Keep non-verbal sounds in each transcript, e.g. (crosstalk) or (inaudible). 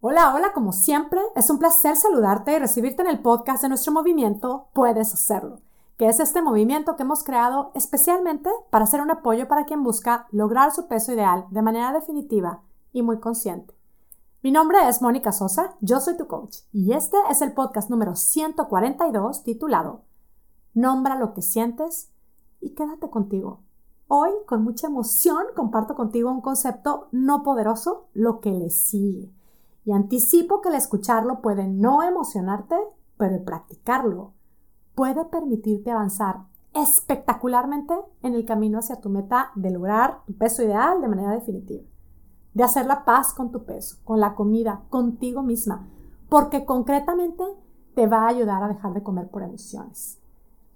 Hola, hola, como siempre, es un placer saludarte y recibirte en el podcast de nuestro movimiento Puedes Hacerlo, que es este movimiento que hemos creado especialmente para ser un apoyo para quien busca lograr su peso ideal de manera definitiva y muy consciente. Mi nombre es Mónica Sosa, yo soy tu coach y este es el podcast número 142 titulado Nombra lo que sientes y quédate contigo. Hoy, con mucha emoción, comparto contigo un concepto no poderoso, lo que le sigue y anticipo que el escucharlo puede no emocionarte, pero el practicarlo puede permitirte avanzar espectacularmente en el camino hacia tu meta de lograr tu peso ideal de manera definitiva. De hacer la paz con tu peso, con la comida, contigo misma, porque concretamente te va a ayudar a dejar de comer por emociones.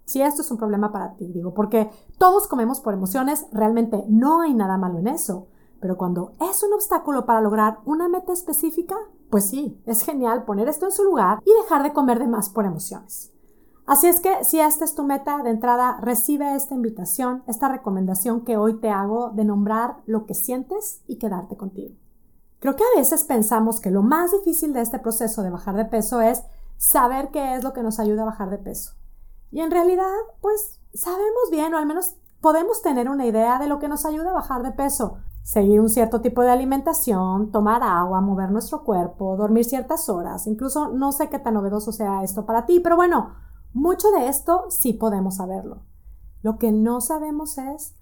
Si esto es un problema para ti, digo, porque todos comemos por emociones, realmente no hay nada malo en eso. Pero cuando es un obstáculo para lograr una meta específica, pues sí, es genial poner esto en su lugar y dejar de comer de más por emociones. Así es que si esta es tu meta de entrada, recibe esta invitación, esta recomendación que hoy te hago de nombrar lo que sientes y quedarte contigo. Creo que a veces pensamos que lo más difícil de este proceso de bajar de peso es saber qué es lo que nos ayuda a bajar de peso. Y en realidad, pues sabemos bien o al menos podemos tener una idea de lo que nos ayuda a bajar de peso, seguir un cierto tipo de alimentación, tomar agua, mover nuestro cuerpo, dormir ciertas horas. Incluso no sé qué tan novedoso sea esto para ti, pero bueno, mucho de esto sí podemos saberlo. Lo que no sabemos es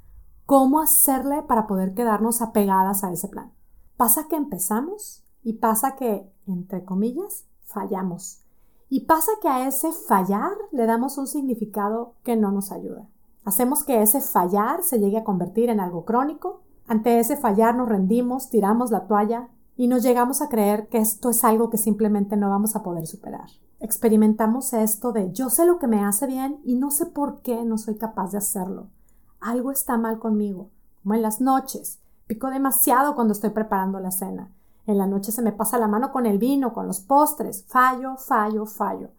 cómo hacerle para poder quedarnos apegadas a ese plan. Pasa que empezamos y pasa que, entre comillas, fallamos. Y pasa que a ese fallar le damos un significado que no nos ayuda. Hacemos que ese fallar se llegue a convertir en algo crónico ante ese fallar nos rendimos, tiramos la toalla y nos llegamos a creer que esto es algo que simplemente no vamos a poder superar. Experimentamos esto de yo sé lo que me hace bien y no sé por qué no soy capaz de hacerlo. Algo está mal conmigo, como en las noches. Pico demasiado cuando estoy preparando la cena. En la noche se me pasa la mano con el vino, con los postres. Fallo, fallo, fallo.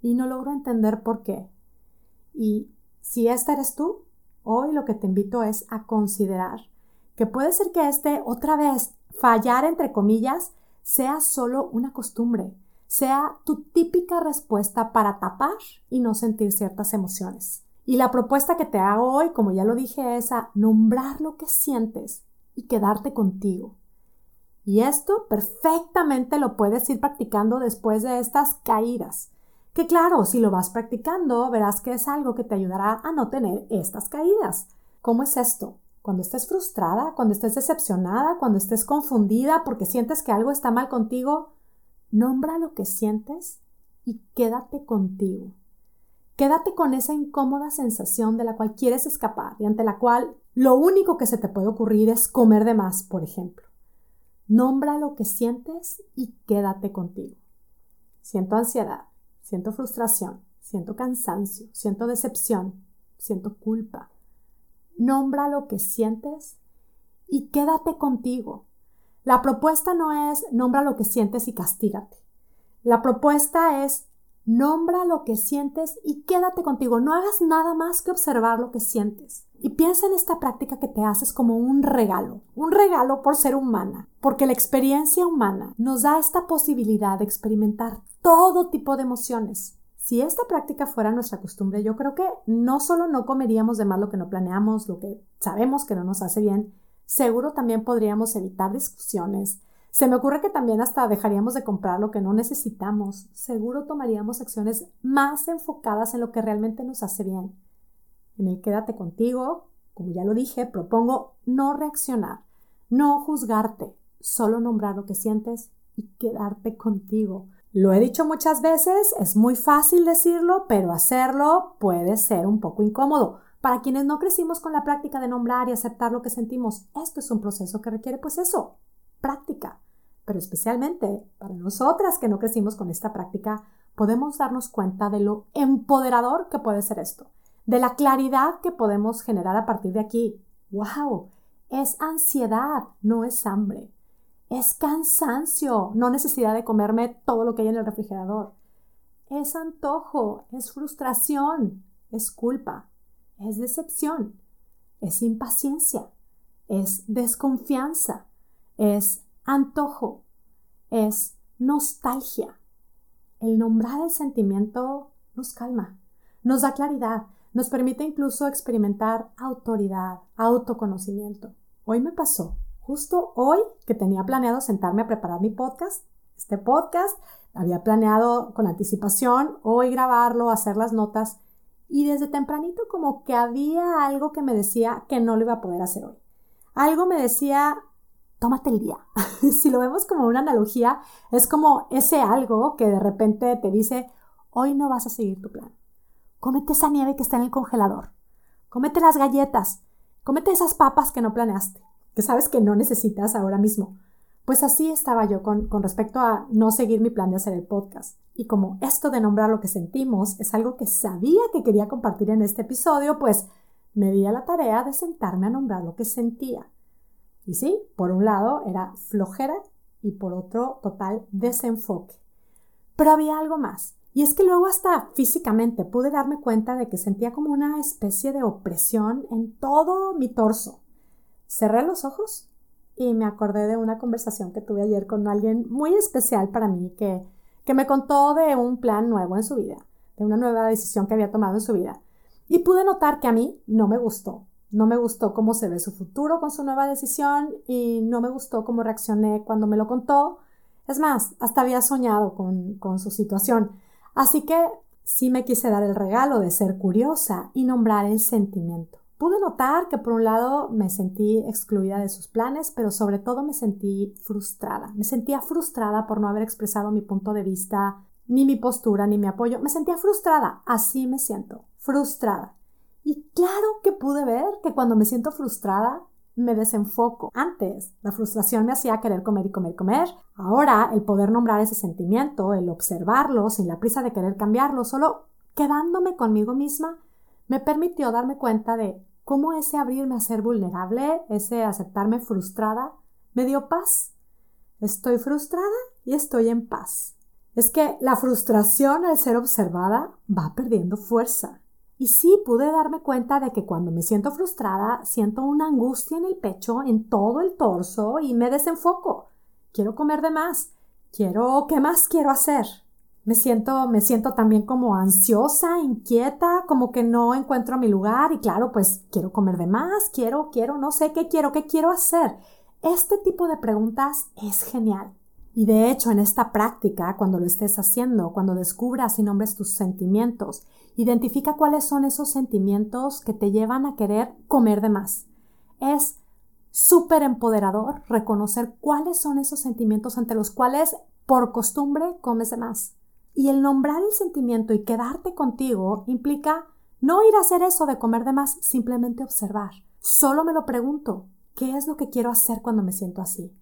Y no logro entender por qué. Y si esta eres tú, hoy lo que te invito es a considerar que puede ser que este, otra vez, fallar entre comillas, sea solo una costumbre, sea tu típica respuesta para tapar y no sentir ciertas emociones. Y la propuesta que te hago hoy, como ya lo dije, es a nombrar lo que sientes y quedarte contigo. Y esto perfectamente lo puedes ir practicando después de estas caídas. Que claro, si lo vas practicando, verás que es algo que te ayudará a no tener estas caídas. ¿Cómo es esto? Cuando estés frustrada, cuando estés decepcionada, cuando estés confundida porque sientes que algo está mal contigo, nombra lo que sientes y quédate contigo. Quédate con esa incómoda sensación de la cual quieres escapar y ante la cual lo único que se te puede ocurrir es comer de más, por ejemplo. Nombra lo que sientes y quédate contigo. Siento ansiedad, siento frustración, siento cansancio, siento decepción, siento culpa, nombra lo que sientes y quédate contigo. La propuesta no es nombra lo que sientes y castígate. La propuesta es nombra lo que sientes y quédate contigo. No hagas nada más que observar lo que sientes. Y piensa en esta práctica que te haces como un regalo, un regalo por ser humana, porque la experiencia humana nos da esta posibilidad de experimentar todo tipo de emociones, si esta práctica fuera nuestra costumbre, yo creo que no solo no comeríamos de más lo que no planeamos, lo que sabemos que no nos hace bien, seguro también podríamos evitar discusiones. Se me ocurre que también hasta dejaríamos de comprar lo que no necesitamos. Seguro tomaríamos acciones más enfocadas en lo que realmente nos hace bien. En el quédate contigo, como ya lo dije, propongo no reaccionar, no juzgarte, solo nombrar lo que sientes y quedarte contigo. Lo he dicho muchas veces, es muy fácil decirlo, pero hacerlo puede ser un poco incómodo. Para quienes no crecimos con la práctica de nombrar y aceptar lo que sentimos, esto es un proceso que requiere pues eso, práctica. Pero especialmente para nosotras que no crecimos con esta práctica, podemos darnos cuenta de lo empoderador que puede ser esto, de la claridad que podemos generar a partir de aquí. ¡Wow! Es ansiedad, no es hambre. Es cansancio, no necesidad de comerme todo lo que hay en el refrigerador. Es antojo, es frustración, es culpa, es decepción, es impaciencia, es desconfianza, es antojo, es nostalgia. El nombrar el sentimiento nos calma, nos da claridad, nos permite incluso experimentar autoridad, autoconocimiento. Hoy me pasó, justo hoy que tenía planeado sentarme a preparar mi podcast, este podcast, había planeado con anticipación hoy grabarlo, hacer las notas y desde tempranito como que había algo que me decía que no lo iba a poder hacer hoy. Algo me decía, tómate el día. (laughs) si lo vemos como una analogía, es como ese algo que de repente te dice, hoy no vas a seguir tu plan. Cómete esa nieve que está en el congelador. Cómete las galletas. Cómete esas papas que no planeaste, que sabes que no necesitas ahora mismo. Pues así estaba yo con, con, respecto a no seguir mi plan de hacer el podcast. Y como esto de nombrar lo que sentimos es algo que sabía que quería compartir en este episodio, pues me di a la tarea de sentarme a nombrar lo que sentía. Y sí, por un lado era flojera y por otro total desenfoque. Pero había algo más. Y es que luego hasta físicamente pude darme cuenta de que sentía como una especie de opresión en todo mi torso. Cerré los ojos y me acordé de una conversación que tuve ayer con alguien muy especial para mí que, que me contó de un plan nuevo en su vida, de una nueva decisión que había tomado en su vida. Y pude notar que a mí no me gustó. No me gustó cómo se ve su futuro con su nueva decisión y no me gustó cómo reaccioné cuando me lo contó. Es más, hasta había soñado con, con su situación. Así que sí me quise dar el regalo de ser curiosa y nombrar el sentimiento. Pude notar que por un lado me sentí excluida de sus planes, pero sobre todo me sentí frustrada. Me sentía frustrada por no haber expresado mi punto de vista, ni mi postura, ni mi apoyo. Me sentía frustrada. Así me siento, frustrada. Y claro que pude ver que cuando me siento frustrada, me desenfoco. Antes, la frustración me hacía querer comer y comer y comer. Ahora, el poder nombrar ese sentimiento, el observarlo sin la prisa de querer cambiarlo, solo quedándome conmigo misma, me permitió darme cuenta de cómo ese abrirme a ser vulnerable, ese aceptarme frustrada, me dio paz. Estoy frustrada y estoy en paz. Es que la frustración al ser observada va perdiendo fuerza. Y sí pude darme cuenta de que cuando me siento frustrada, siento una angustia en el pecho, en todo el torso y me desenfoco. Quiero comer de más. Quiero, ¿qué más quiero hacer? Me siento, me siento también como ansiosa, inquieta, como que no encuentro mi lugar y claro, pues quiero comer de más, quiero, quiero, no sé qué quiero, qué quiero hacer. Este tipo de preguntas es genial. Y de hecho, en esta práctica, cuando lo estés haciendo, cuando descubras y nombres tus sentimientos, identifica cuáles son esos sentimientos que te llevan a querer comer de más. Es súper empoderador reconocer cuáles son esos sentimientos ante los cuales por costumbre comes de más. Y el nombrar el sentimiento y quedarte contigo implica no ir a hacer eso de comer de más, simplemente observar. Solo me lo pregunto, ¿qué es lo que quiero hacer cuando me siento así?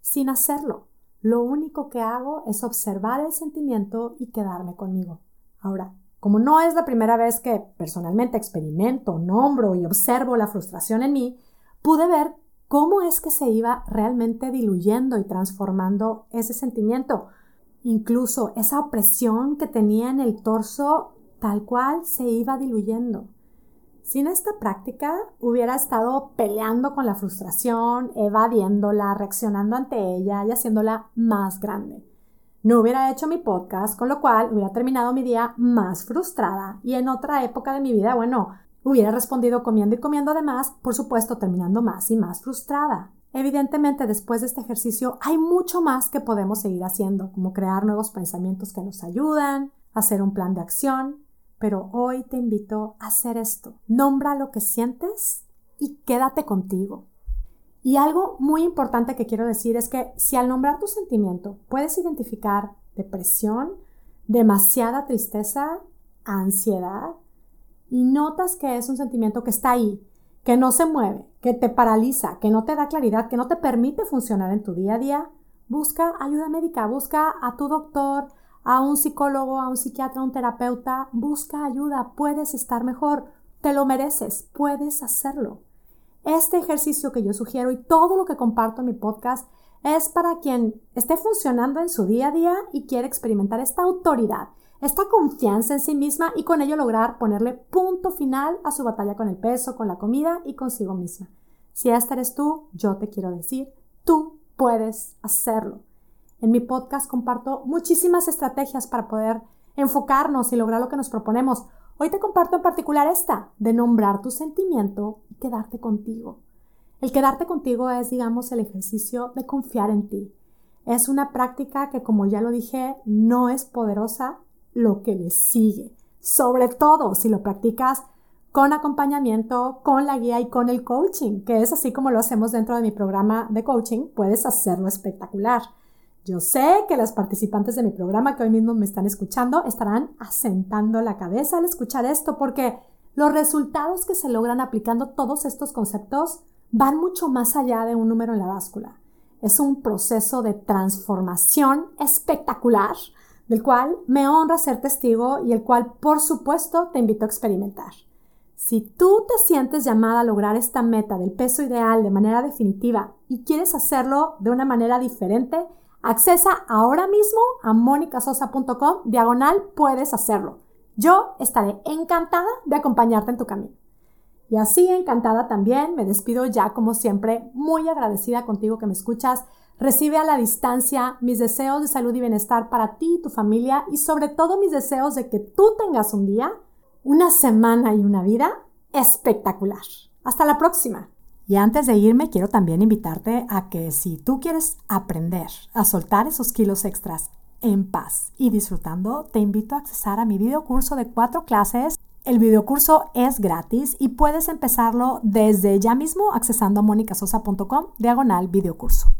Sin hacerlo, lo único que hago es observar el sentimiento y quedarme conmigo. Ahora, como no es la primera vez que personalmente experimento, nombro y observo la frustración en mí, pude ver cómo es que se iba realmente diluyendo y transformando ese sentimiento. Incluso esa opresión que tenía en el torso tal cual se iba diluyendo. Sin esta práctica hubiera estado peleando con la frustración, evadiéndola, reaccionando ante ella y haciéndola más grande. No hubiera hecho mi podcast, con lo cual hubiera terminado mi día más frustrada y en otra época de mi vida, bueno, hubiera respondido comiendo y comiendo de más, por supuesto terminando más y más frustrada. Evidentemente, después de este ejercicio hay mucho más que podemos seguir haciendo, como crear nuevos pensamientos que nos ayudan, hacer un plan de acción, pero hoy te invito a hacer esto. Nombra lo que sientes y quédate contigo. Y algo muy importante que quiero decir es que si al nombrar tu sentimiento puedes identificar depresión, demasiada tristeza, ansiedad, y notas que es un sentimiento que está ahí, que no se mueve, que te paraliza, que no te da claridad, que no te permite funcionar en tu día a día, busca ayuda médica, busca a tu doctor, a un psicólogo, a un psiquiatra, a un terapeuta, busca ayuda, puedes estar mejor, te lo mereces, puedes hacerlo. Este ejercicio que yo sugiero y todo lo que comparto en mi podcast es para quien esté funcionando en su día a día y quiere experimentar esta autoridad, esta confianza en sí misma y con ello lograr ponerle punto final a su batalla con el peso, con la comida y consigo misma. Si esta eres tú, yo te quiero decir, tú puedes hacerlo. En mi podcast comparto muchísimas estrategias para poder enfocarnos y lograr lo que nos proponemos. Hoy te comparto en particular esta, de nombrar tu sentimiento y quedarte contigo. El quedarte contigo es, digamos, el ejercicio de confiar en ti. Es una práctica que, como ya lo dije, no es poderosa lo que le sigue. Sobre todo si lo practicas con acompañamiento, con la guía y con el coaching, que es así como lo hacemos dentro de mi programa de coaching, puedes hacerlo espectacular. Yo sé que las participantes de mi programa que hoy mismo me están escuchando estarán asentando la cabeza al escuchar esto porque los resultados que se logran aplicando todos estos conceptos van mucho más allá de un número en la báscula. Es un proceso de transformación espectacular del cual me honra ser testigo y el cual por supuesto te invito a experimentar. Si tú te sientes llamada a lograr esta meta del peso ideal de manera definitiva y quieres hacerlo de una manera diferente, accesa ahora mismo a monicasosa.com diagonal puedes hacerlo. Yo estaré encantada de acompañarte en tu camino. Y así encantada también, me despido ya como siempre, muy agradecida contigo que me escuchas. Recibe a la distancia mis deseos de salud y bienestar para ti y tu familia y sobre todo mis deseos de que tú tengas un día una semana y una vida espectacular. Hasta la próxima. Y antes de irme, quiero también invitarte a que si tú quieres aprender a soltar esos kilos extras en paz y disfrutando, te invito a accesar a mi video curso de cuatro clases. El videocurso es gratis y puedes empezarlo desde ya mismo accesando a monicasosa.com diagonal videocurso.